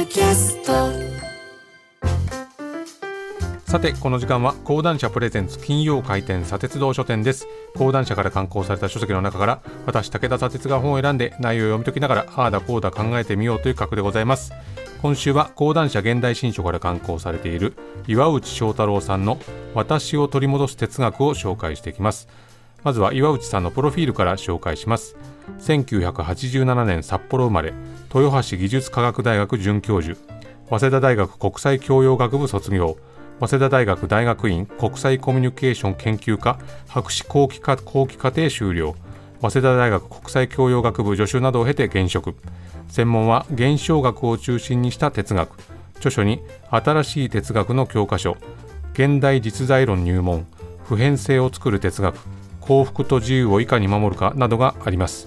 ドキャスト。さてこの時間は講談社プレゼンツ金曜開店砂鉄道書店です。講談社から刊行された書籍の中から私武田砂鉄が本を選んで内容を読み解きながらああだこうだ考えてみようという格でございます。今週は講談社現代新書から刊行されている岩内翔太郎さんの私を取り戻す哲学を紹介していきます。まずは岩内さんのプロフィールから紹介します。1987年札幌生まれ豊橋技術科学大学准教授早稲田大学国際教養学部卒業早稲田大学大学院国際コミュニケーション研究科博士後期課後期課程修了早稲田大学国際教養学部助手などを経て現職。専門は現象学を中心にした哲学。著書に新しい哲学の教科書現代実在論入門普遍性を作る哲学。幸福と自由をいかに守るかなどがあります、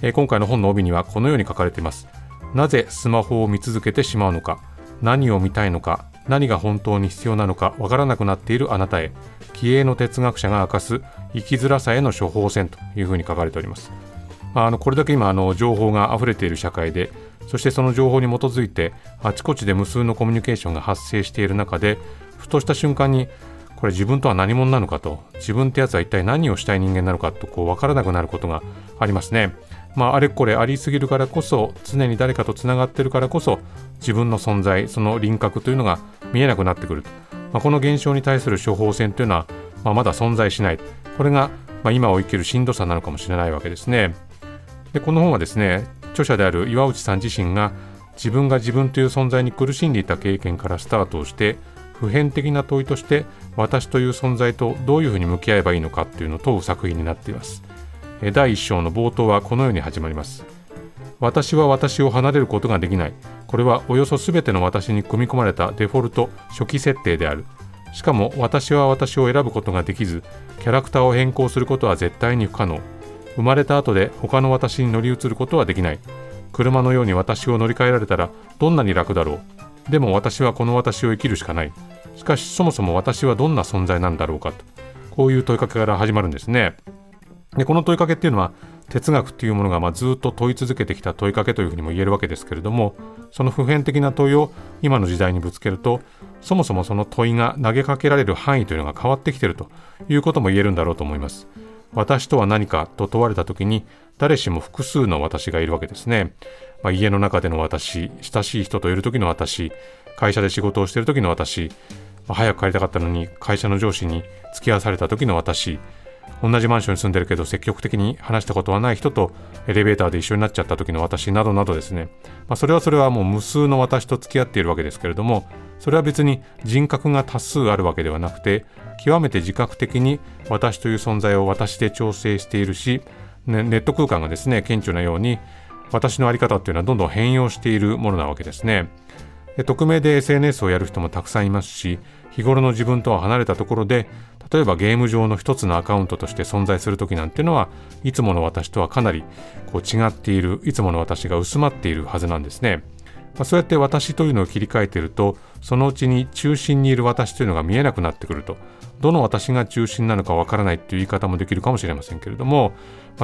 えー、今回の本の帯にはこのように書かれていますなぜスマホを見続けてしまうのか何を見たいのか何が本当に必要なのかわからなくなっているあなたへ気鋭の哲学者が明かす生きづらさへの処方箋というふうに書かれております。まあ、あのこれだけ今あの情報が溢れている社会でそしてその情報に基づいてあちこちで無数のコミュニケーションが発生している中でふとした瞬間にこれ自分とは何者なのかと自分ってやつは一体何をしたい人間なのかとこう分からなくなることがありますね。まあ、あれこれありすぎるからこそ常に誰かとつながってるからこそ自分の存在その輪郭というのが見えなくなってくると、まあ、この現象に対する処方箋というのは、まあ、まだ存在しない。これが、ま今を生きるしんどさなのかもしれないわけですね。でこの本はですね著者である岩内さん自身が自分が自分という存在に苦しんでいた経験からスタートをして普遍的な問いとして私という存在とどういうふうに向き合えばいいのかっていうのを問う作品になっています。第1章の冒頭はこのように始まります。私は私を離れることができない。これはおよそ全ての私に組み込まれたデフォルト初期設定である。しかも私は私を選ぶことができずキャラクターを変更することは絶対に不可能。生まれた後で他の私に乗り移ることはできない。車のように私を乗り換えられたらどんなに楽だろう。でも私はこの私を生きるしかない。しかしそもそも私はどんな存在なんだろうかと。こういう問いかけから始まるんですね。でこの問いかけっていうのは哲学っていうものがまずっと問い続けてきた問いかけというふうにも言えるわけですけれどもその普遍的な問いを今の時代にぶつけるとそもそもその問いが投げかけられる範囲というのが変わってきているということも言えるんだろうと思います。私とは何かと問われた時に誰しも複数の私がいるわけですね。まあ、家の中での私、親しい人といる時の私、会社で仕事をしている時の私、まあ、早く帰りたかったのに会社の上司に付き合わされた時の私、同じマンションに住んでるけど積極的に話したことはない人とエレベーターで一緒になっちゃった時の私などなどですね、まあ、それはそれはもう無数の私と付き合っているわけですけれどもそれは別に人格が多数あるわけではなくて極めて自覚的に私という存在を私で調整しているし、ネット空間がですね顕著なように私の在り方っていうのはどんどん変容しているものなわけですね。匿名で SNS をやる人もたくさんいますし日頃の自分とは離れたところで例えばゲーム上の一つのアカウントとして存在する時なんていうのはいつもの私とはかなりこう違っているいつもの私が薄まっているはずなんですね。まあ、そうやって私というのを切り替えているとそのうちに中心にいる私というのが見えなくなってくるとどの私が中心なのかわからないっていう言い方もできるかもしれませんけれども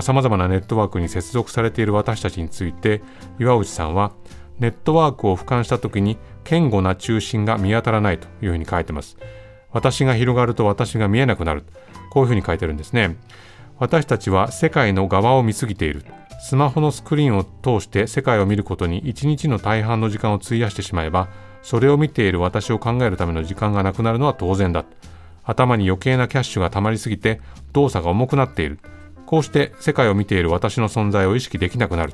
さまざ、まなネットワークに接続されている私たちについて岩内さんはネットワークを俯瞰した時に堅固な中心が見当たらないというふうに書いてます。私が広がると私が見えなくなる。こういうふうに書いてるんですね。私たちは世界の側を見すぎている。スマホのスクリーンを通して世界を見ることに一日の大半の時間を費やしてしまえば、それを見ている私を考えるための時間がなくなるのは当然だ。頭に余計なキャッシュが溜まりすぎて動作が重くなっている。こうして世界を見ている私の存在を意識できなくなる。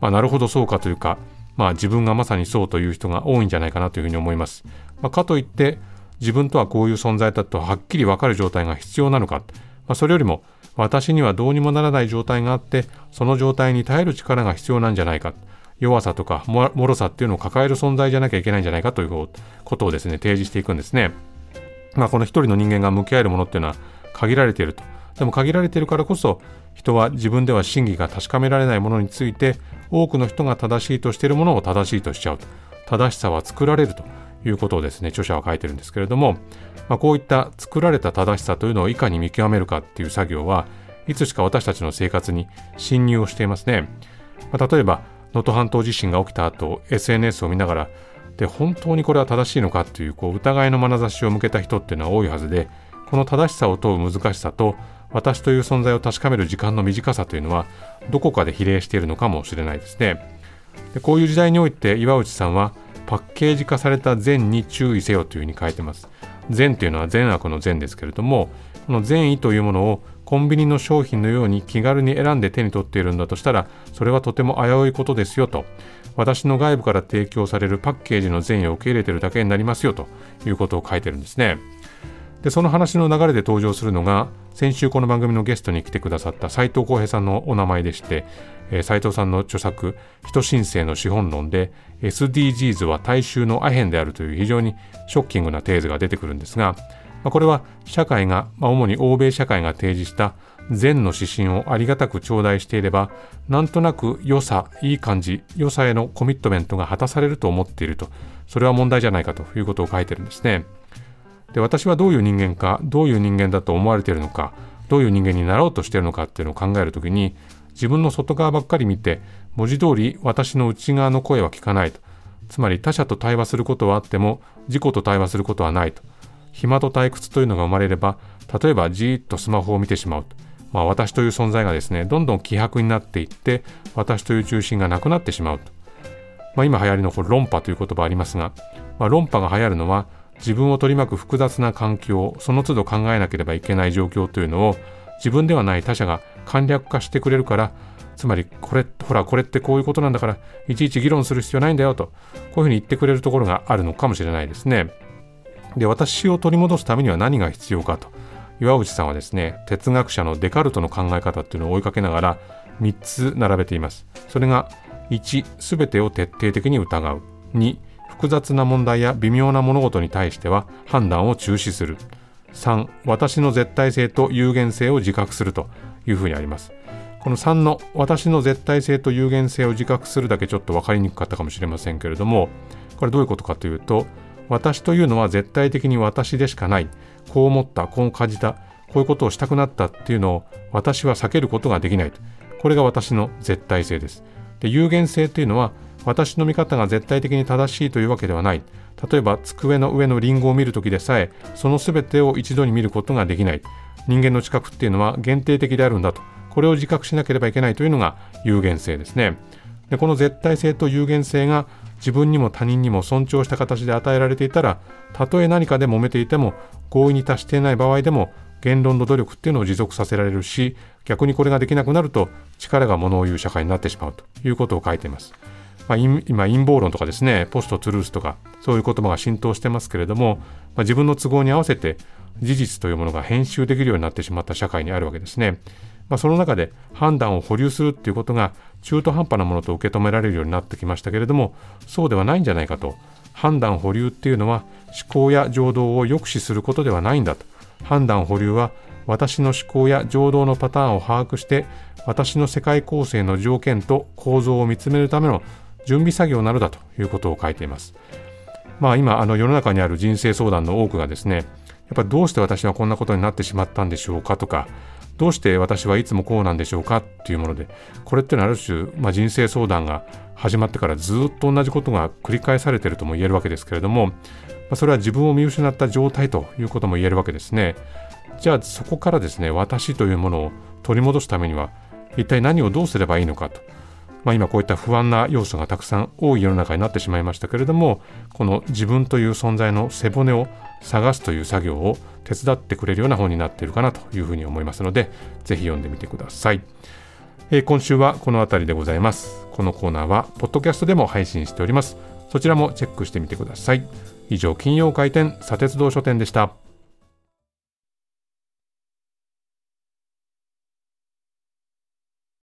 まあ、なるほどそうかというか、まあ、自分がまさにそうという人が多いんじゃないかなというふうに思います。まあ、かといって自分とはこういう存在だとはっきり分かる状態が必要なのか、まあ、それよりも私にはどうにもならない状態があってその状態に耐える力が必要なんじゃないか弱さとかもろさっていうのを抱える存在じゃなきゃいけないんじゃないかということをですね提示していくんですね。まあ、この一人の人間が向き合えるものっていうのは限られていると。でも限られているからこそ人は自分では真偽が確かめられないものについて多くの人が正しいとしているものを正しいとしちゃうと。正しさは作られるということをですね、著者は書いてるんですけれども、まあ、こういった作られた正しさというのをいかに見極めるかっていう作業はいつしか私たちの生活に侵入をしていますね。まあ、例えば、能登半島地震が起きた後 SNS を見ながらで本当にこれは正しいのかというこう疑いの眼差しを向けた人っていうのは多いはずでこの正しさを問う難しさと私という存在を確かめる時間の短さというのはどこかで比例しているのかもしれないですねでこういう時代において岩内さんはパッケージ化された善に注意せよというふうに書いてます善というのは善悪の善ですけれどもこの善意というものをコンビニの商品のように気軽に選んで手に取っているんだとしたらそれはとても危ういことですよと私の外部から提供されるパッケージの善意を受け入れているだけになりますよということを書いてるんですね。でその話の流れで登場するのが先週この番組のゲストに来てくださった斉藤浩平さんのお名前でして、えー、斉藤さんの著作「人申請の資本論」で SDGs は大衆のアヘンであるという非常にショッキングなテーズが出てくるんですが、まあ、これは社会が、まあ、主に欧米社会が提示した善の指針をありがたく頂戴していればなんとなく良さいい感じ良さへのコミットメントが果たされると思っていると。それは問題じゃないかということを書いてるんですね。で私はどういう人間かどういう人間だと思われているのかどういう人間になろうとしているのかっていうのを考えるときに自分の外側ばっかり見て文字通り私の内側の声は聞かないと。つまり他者と対話することはあっても自己と対話することはないと。暇と退屈というのが生まれれば例えばじーっとスマホを見てしまうと。まあ、私という存在がですねどんどん希薄になっていって私という中心がなくなってしまうと、まあ、今流行りのこ論破という言葉ありますが、まあ、論破が流行るのは自分を取り巻く複雑な環境その都度考えなければいけない状況というのを自分ではない他者が簡略化してくれるからつまりこれほらこれってこういうことなんだからいちいち議論する必要ないんだよとこういうふうに言ってくれるところがあるのかもしれないですね。で私を取り戻すためには何が必要かと。岩内さんはですね哲学者のデカルトの考え方っていうのを追いかけながら3つ並べています。それが1すべてを徹底的に疑う。2複雑な問題や微妙な物事に対しては判断を中止する。3私の絶対性と有限性を自覚するというふうにあります。この3の私の絶対性と有限性を自覚するだけちょっと分かりにくかったかもしれませんけれどもこれどういうことかというと私というのは絶対的に私でしかない。こう思ったこう感じたこういうことをしたくなったっていうのを私は避けることができないこれが私の絶対性です。で有限性というのは私の見方が絶対的に正しいというわけではない。例えば机の上のリンゴを見るときでさえその全てを一度に見ることができない。人間の知覚っていうのは限定的であるんだと。これを自覚しなければいけないというのが有限性ですね。でこの絶対性と有限性が自分にも他人にも尊重した形で与えられていたらたとえ何かで揉めていても合意に達していない場合でも言論の努力っていうのを持続させられるし逆にこれができなくなると力が物を言う社会になってしまうということを書いています。まあ、今陰謀論とかですねポストトゥルースとかそういう言葉が浸透してますけれども、まあ、自分の都合に合わせて事実というものが編集できるようになってしまった社会にあるわけですね。まあ、その中で判断を保留するっていうことが中途半端なものと受け止められるようになってきましたけれどもそうではないんじゃないかと判断保留っていうのは思考や情動を抑止することではないんだと判断保留は私の思考や情動のパターンを把握して私の世界構成の条件と構造を見つめるための準備作業なのだということを書いています。まあ今あの世の中にある人生相談の多くがですねやっぱどうして私はこんなことになってしまったんでしょうかとかどうして私はいつもこうなんでしょうかっていうものでこれってのはある種、まあ、人生相談が始まってからずっと同じことが繰り返されているとも言えるわけですけれども、まあ、それは自分を見失った状態ということも言えるわけですねじゃあそこからですね私というものを取り戻すためには一体何をどうすればいいのかとまあ、今こういった不安な要素がたくさん多い世の中になってしまいましたけれどもこの自分という存在の背骨を探すという作業を手伝ってくれるような本になっているかなというふうに思いますのでぜひ読んでみてください、えー、今週はこの辺りでございます。このコーナーはポッドキャストでも配信しております。そちらもチェックしてみてください。以上金曜回転砂鉄道書店でした。